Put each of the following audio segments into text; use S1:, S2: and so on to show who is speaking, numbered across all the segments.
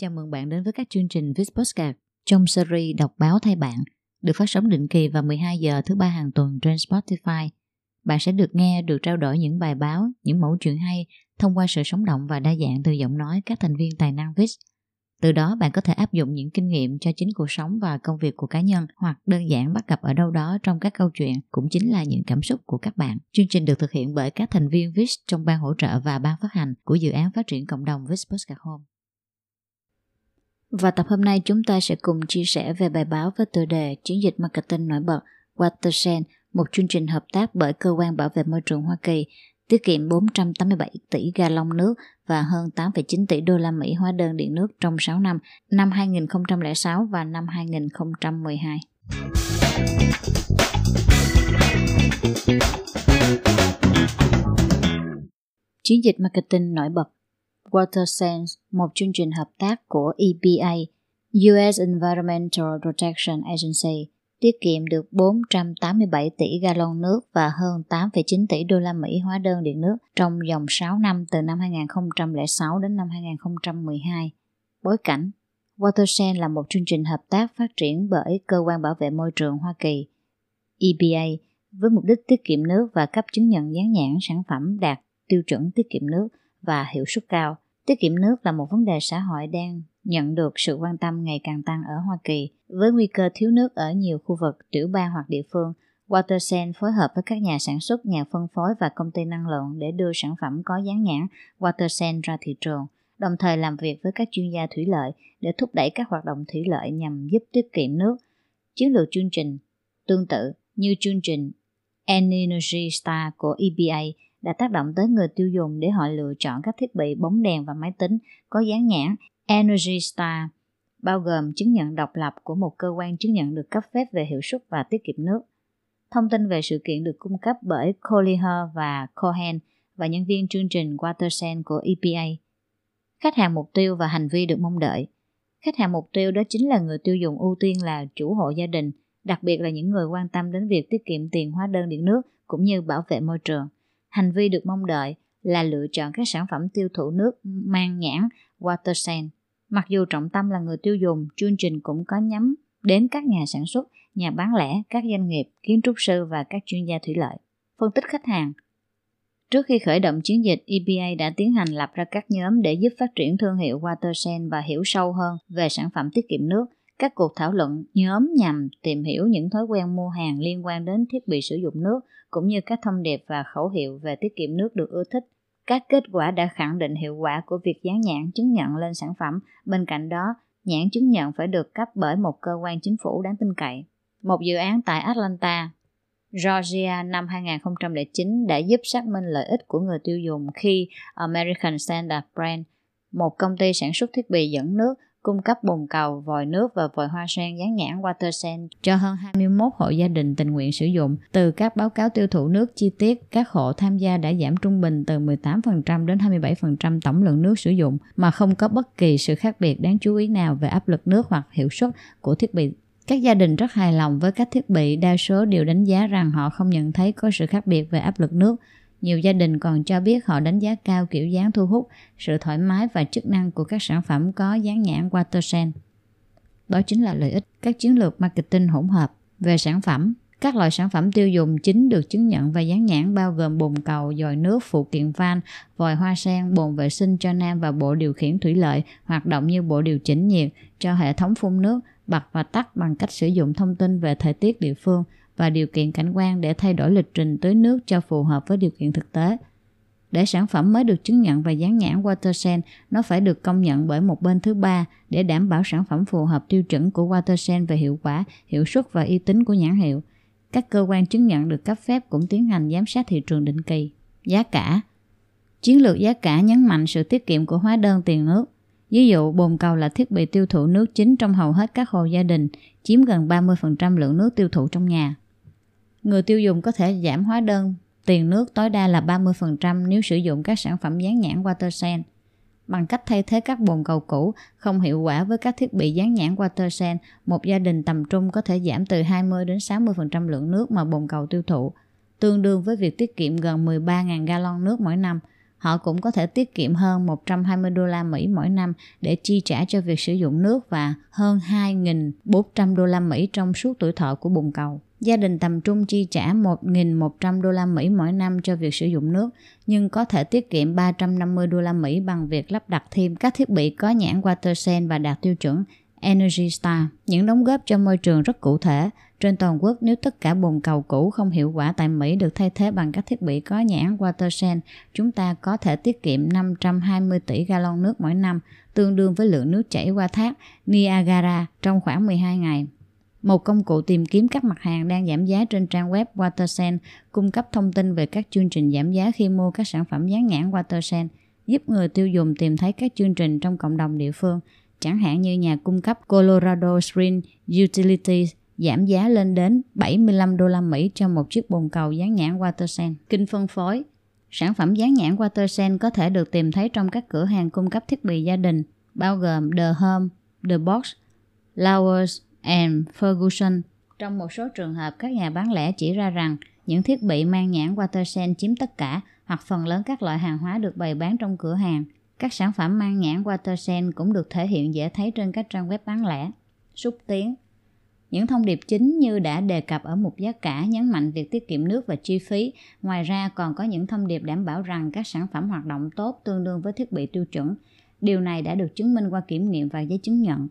S1: Chào mừng bạn đến với các chương trình Viz Postcard trong series Đọc báo thay bạn được phát sóng định kỳ vào 12 giờ thứ ba hàng tuần trên Spotify. Bạn sẽ được nghe, được trao đổi những bài báo, những mẫu chuyện hay thông qua sự sống động và đa dạng từ giọng nói các thành viên tài năng Viz. Từ đó bạn có thể áp dụng những kinh nghiệm cho chính cuộc sống và công việc của cá nhân hoặc đơn giản bắt gặp ở đâu đó trong các câu chuyện cũng chính là những cảm xúc của các bạn. Chương trình được thực hiện bởi các thành viên VIS trong ban hỗ trợ và ban phát hành của dự án phát triển cộng đồng VIS Postcard Home. Và tập hôm nay chúng ta sẽ cùng chia sẻ về bài báo với tựa đề Chiến dịch marketing nổi bật Watersen, một chương trình hợp tác bởi Cơ quan Bảo vệ Môi trường Hoa Kỳ tiết kiệm 487 tỷ gallon nước và hơn 8,9 tỷ đô la Mỹ hóa đơn điện nước trong 6 năm, năm 2006 và năm 2012. Chiến dịch marketing nổi bật WaterSense, một chương trình hợp tác của EPA, US Environmental Protection Agency, tiết kiệm được 487 tỷ gallon nước và hơn 8,9 tỷ đô la Mỹ hóa đơn điện nước trong vòng 6 năm từ năm 2006 đến năm 2012. Bối cảnh WaterSense là một chương trình hợp tác phát triển bởi Cơ quan Bảo vệ Môi trường Hoa Kỳ, EPA, với mục đích tiết kiệm nước và cấp chứng nhận dán nhãn sản phẩm đạt tiêu chuẩn tiết kiệm nước và hiệu suất cao. Tiết kiệm nước là một vấn đề xã hội đang nhận được sự quan tâm ngày càng tăng ở Hoa Kỳ. Với nguy cơ thiếu nước ở nhiều khu vực, tiểu bang hoặc địa phương, Watersen phối hợp với các nhà sản xuất, nhà phân phối và công ty năng lượng để đưa sản phẩm có dán nhãn Watersen ra thị trường, đồng thời làm việc với các chuyên gia thủy lợi để thúc đẩy các hoạt động thủy lợi nhằm giúp tiết kiệm nước. Chiến lược chương trình tương tự như chương trình Energy Star của EPA đã tác động tới người tiêu dùng để họ lựa chọn các thiết bị bóng đèn và máy tính có dán nhãn Energy Star, bao gồm chứng nhận độc lập của một cơ quan chứng nhận được cấp phép về hiệu suất và tiết kiệm nước. Thông tin về sự kiện được cung cấp bởi Collier và Cohen và nhân viên chương trình Watersen của EPA. Khách hàng mục tiêu và hành vi được mong đợi. Khách hàng mục tiêu đó chính là người tiêu dùng ưu tiên là chủ hộ gia đình, đặc biệt là những người quan tâm đến việc tiết kiệm tiền hóa đơn điện nước cũng như bảo vệ môi trường. Hành vi được mong đợi là lựa chọn các sản phẩm tiêu thụ nước mang nhãn Watersen. Mặc dù trọng tâm là người tiêu dùng, chương trình cũng có nhắm đến các nhà sản xuất, nhà bán lẻ, các doanh nghiệp, kiến trúc sư và các chuyên gia thủy lợi. Phân tích khách hàng Trước khi khởi động chiến dịch, EPA đã tiến hành lập ra các nhóm để giúp phát triển thương hiệu Watersen và hiểu sâu hơn về sản phẩm tiết kiệm nước. Các cuộc thảo luận nhóm nhằm tìm hiểu những thói quen mua hàng liên quan đến thiết bị sử dụng nước, cũng như các thông điệp và khẩu hiệu về tiết kiệm nước được ưa thích các kết quả đã khẳng định hiệu quả của việc dán nhãn chứng nhận lên sản phẩm. Bên cạnh đó, nhãn chứng nhận phải được cấp bởi một cơ quan chính phủ đáng tin cậy. Một dự án tại Atlanta, Georgia năm 2009 đã giúp xác minh lợi ích của người tiêu dùng khi American Standard Brand, một công ty sản xuất thiết bị dẫn nước, cung cấp bồn cầu, vòi nước và vòi hoa sen dán nhãn WaterSen cho hơn 21 hộ gia đình tình nguyện sử dụng. Từ các báo cáo tiêu thụ nước chi tiết, các hộ tham gia đã giảm trung bình từ 18% đến 27% tổng lượng nước sử dụng mà không có bất kỳ sự khác biệt đáng chú ý nào về áp lực nước hoặc hiệu suất của thiết bị các gia đình rất hài lòng với các thiết bị, đa số đều đánh giá rằng họ không nhận thấy có sự khác biệt về áp lực nước nhiều gia đình còn cho biết họ đánh giá cao kiểu dáng thu hút, sự thoải mái và chức năng của các sản phẩm có dán nhãn Watersen. Đó chính là lợi ích các chiến lược marketing hỗn hợp về sản phẩm. Các loại sản phẩm tiêu dùng chính được chứng nhận và dán nhãn bao gồm bồn cầu, dòi nước, phụ kiện van, vòi hoa sen, bồn vệ sinh cho nam và bộ điều khiển thủy lợi hoạt động như bộ điều chỉnh nhiệt cho hệ thống phun nước, bật và tắt bằng cách sử dụng thông tin về thời tiết địa phương và điều kiện cảnh quan để thay đổi lịch trình tưới nước cho phù hợp với điều kiện thực tế. Để sản phẩm mới được chứng nhận và dán nhãn Watersen, nó phải được công nhận bởi một bên thứ ba để đảm bảo sản phẩm phù hợp tiêu chuẩn của Watersen về hiệu quả, hiệu suất và uy tín của nhãn hiệu. Các cơ quan chứng nhận được cấp phép cũng tiến hành giám sát thị trường định kỳ. Giá cả Chiến lược giá cả nhấn mạnh sự tiết kiệm của hóa đơn tiền nước. Ví dụ, bồn cầu là thiết bị tiêu thụ nước chính trong hầu hết các hộ gia đình, chiếm gần 30% lượng nước tiêu thụ trong nhà. Người tiêu dùng có thể giảm hóa đơn tiền nước tối đa là 30% nếu sử dụng các sản phẩm dán nhãn WaterSense. Bằng cách thay thế các bồn cầu cũ không hiệu quả với các thiết bị dán nhãn WaterSense, một gia đình tầm trung có thể giảm từ 20 đến 60% lượng nước mà bồn cầu tiêu thụ. tương đương với việc tiết kiệm gần 13.000 gallon nước mỗi năm. Họ cũng có thể tiết kiệm hơn 120 đô la Mỹ mỗi năm để chi trả cho việc sử dụng nước và hơn 2.400 đô la Mỹ trong suốt tuổi thọ của bồn cầu. Gia đình tầm trung chi trả 1.100 đô la Mỹ mỗi năm cho việc sử dụng nước, nhưng có thể tiết kiệm 350 đô la Mỹ bằng việc lắp đặt thêm các thiết bị có nhãn WaterSense và đạt tiêu chuẩn Energy Star. Những đóng góp cho môi trường rất cụ thể. Trên toàn quốc, nếu tất cả bồn cầu cũ không hiệu quả tại Mỹ được thay thế bằng các thiết bị có nhãn WaterSense, chúng ta có thể tiết kiệm 520 tỷ gallon nước mỗi năm, tương đương với lượng nước chảy qua thác Niagara trong khoảng 12 ngày. Một công cụ tìm kiếm các mặt hàng đang giảm giá trên trang web WaterSense cung cấp thông tin về các chương trình giảm giá khi mua các sản phẩm dán nhãn WaterSense, giúp người tiêu dùng tìm thấy các chương trình trong cộng đồng địa phương, chẳng hạn như nhà cung cấp Colorado Springs Utilities giảm giá lên đến 75 đô la Mỹ cho một chiếc bồn cầu dán nhãn WaterSense. Kinh phân phối Sản phẩm dán nhãn WaterSense có thể được tìm thấy trong các cửa hàng cung cấp thiết bị gia đình, bao gồm The Home, The Box, Lowers, and Ferguson. Trong một số trường hợp, các nhà bán lẻ chỉ ra rằng những thiết bị mang nhãn Watersen chiếm tất cả hoặc phần lớn các loại hàng hóa được bày bán trong cửa hàng. Các sản phẩm mang nhãn Watersen cũng được thể hiện dễ thấy trên các trang web bán lẻ. Xúc tiến những thông điệp chính như đã đề cập ở mục giá cả nhấn mạnh việc tiết kiệm nước và chi phí. Ngoài ra còn có những thông điệp đảm bảo rằng các sản phẩm hoạt động tốt tương đương với thiết bị tiêu chuẩn. Điều này đã được chứng minh qua kiểm nghiệm và giấy chứng nhận.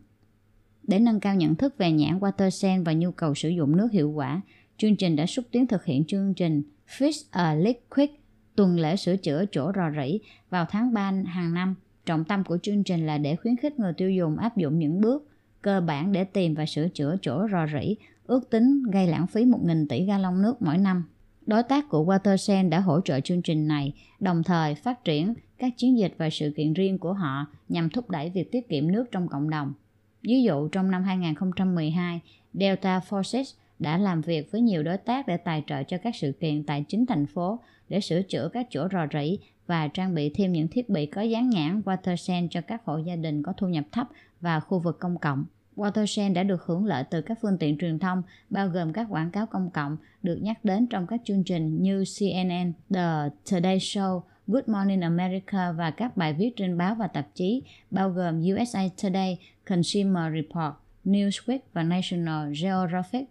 S1: Để nâng cao nhận thức về nhãn Watersen và nhu cầu sử dụng nước hiệu quả, chương trình đã xúc tiến thực hiện chương trình Fix a Leak Quick, tuần lễ sửa chữa chỗ rò rỉ vào tháng 3 hàng năm. Trọng tâm của chương trình là để khuyến khích người tiêu dùng áp dụng những bước cơ bản để tìm và sửa chữa chỗ rò rỉ, ước tính gây lãng phí 1.000 tỷ gallon nước mỗi năm. Đối tác của Watersen đã hỗ trợ chương trình này, đồng thời phát triển các chiến dịch và sự kiện riêng của họ nhằm thúc đẩy việc tiết kiệm nước trong cộng đồng. Ví dụ trong năm 2012, Delta Forces đã làm việc với nhiều đối tác để tài trợ cho các sự kiện tại chính thành phố để sửa chữa các chỗ rò rỉ và trang bị thêm những thiết bị có dán nhãn Watersen cho các hộ gia đình có thu nhập thấp và khu vực công cộng. WaterSense đã được hưởng lợi từ các phương tiện truyền thông, bao gồm các quảng cáo công cộng được nhắc đến trong các chương trình như CNN, The Today Show, Good Morning America và các bài viết trên báo và tạp chí, bao gồm USA Today, Consumer Report, Newsweek và National Geographic.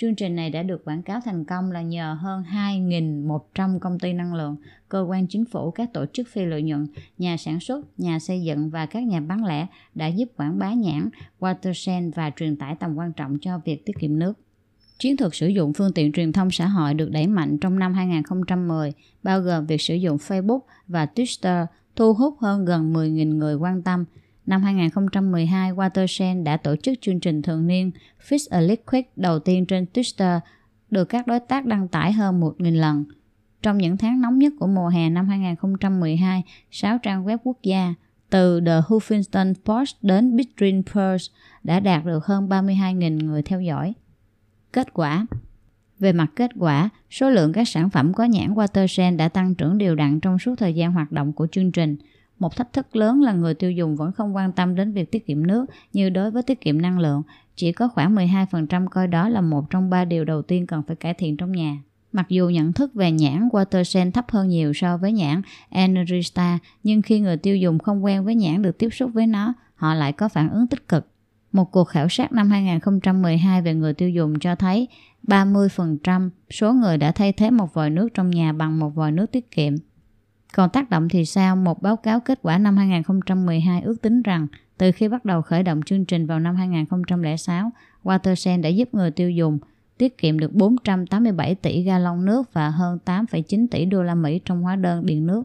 S1: Chương trình này đã được quảng cáo thành công là nhờ hơn 2.100 công ty năng lượng, cơ quan chính phủ, các tổ chức phi lợi nhuận, nhà sản xuất, nhà xây dựng và các nhà bán lẻ đã giúp quảng bá nhãn, Watersen và truyền tải tầm quan trọng cho việc tiết kiệm nước. Chiến thuật sử dụng phương tiện truyền thông xã hội được đẩy mạnh trong năm 2010, bao gồm việc sử dụng Facebook và Twitter, thu hút hơn gần 10.000 người quan tâm. Năm 2012, Watershed đã tổ chức chương trình thường niên Fix a Liquid đầu tiên trên Twitter, được các đối tác đăng tải hơn 1.000 lần. Trong những tháng nóng nhất của mùa hè năm 2012, 6 trang web quốc gia, từ The Huffington Post đến Between Pearls đã đạt được hơn 32.000 người theo dõi. Kết quả Về mặt kết quả, số lượng các sản phẩm có nhãn Watersen đã tăng trưởng đều đặn trong suốt thời gian hoạt động của chương trình. Một thách thức lớn là người tiêu dùng vẫn không quan tâm đến việc tiết kiệm nước như đối với tiết kiệm năng lượng. Chỉ có khoảng 12% coi đó là một trong ba điều đầu tiên cần phải cải thiện trong nhà. Mặc dù nhận thức về nhãn Watersen thấp hơn nhiều so với nhãn Energy Star, nhưng khi người tiêu dùng không quen với nhãn được tiếp xúc với nó, họ lại có phản ứng tích cực. Một cuộc khảo sát năm 2012 về người tiêu dùng cho thấy 30% số người đã thay thế một vòi nước trong nhà bằng một vòi nước tiết kiệm. Còn tác động thì sao? Một báo cáo kết quả năm 2012 ước tính rằng từ khi bắt đầu khởi động chương trình vào năm 2006, Watersen đã giúp người tiêu dùng tiết kiệm được 487 tỷ gallon nước và hơn 8,9 tỷ đô la Mỹ trong hóa đơn điện nước.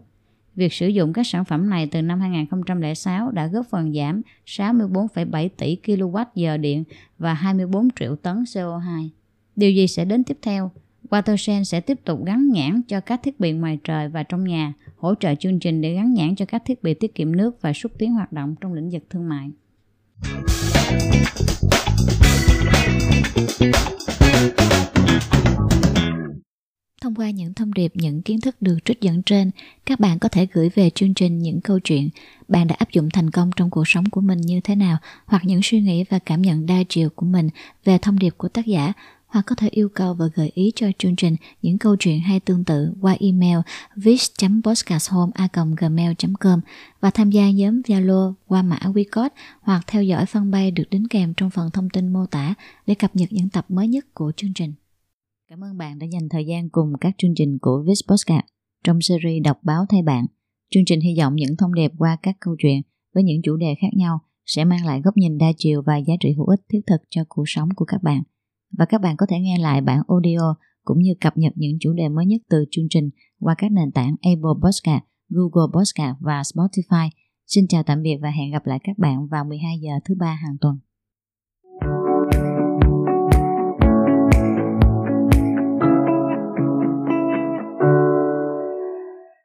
S1: Việc sử dụng các sản phẩm này từ năm 2006 đã góp phần giảm 64,7 tỷ kWh điện và 24 triệu tấn CO2. Điều gì sẽ đến tiếp theo? Watersen sẽ tiếp tục gắn nhãn cho các thiết bị ngoài trời và trong nhà, hỗ trợ chương trình để gắn nhãn cho các thiết bị tiết kiệm nước và xúc tiến hoạt động trong lĩnh vực thương mại. Thông qua những thông điệp, những kiến thức được trích dẫn trên, các bạn có thể gửi về chương trình những câu chuyện bạn đã áp dụng thành công trong cuộc sống của mình như thế nào, hoặc những suy nghĩ và cảm nhận đa chiều của mình về thông điệp của tác giả hoặc có thể yêu cầu và gợi ý cho chương trình những câu chuyện hay tương tự qua email vis.podcasthome.gmail.com và tham gia nhóm Zalo qua mã WeCode hoặc theo dõi fanpage được đính kèm trong phần thông tin mô tả để cập nhật những tập mới nhất của chương trình. Cảm ơn bạn đã dành thời gian cùng các chương trình của Vis Podcast trong series đọc báo thay bạn. Chương trình hy vọng những thông điệp qua các câu chuyện với những chủ đề khác nhau sẽ mang lại góc nhìn đa chiều và giá trị hữu ích thiết thực cho cuộc sống của các bạn. Và các bạn có thể nghe lại bản audio cũng như cập nhật những chủ đề mới nhất từ chương trình qua các nền tảng Apple Podcast, Google Podcast và Spotify. Xin chào tạm biệt và hẹn gặp lại các bạn vào 12 giờ thứ ba hàng tuần.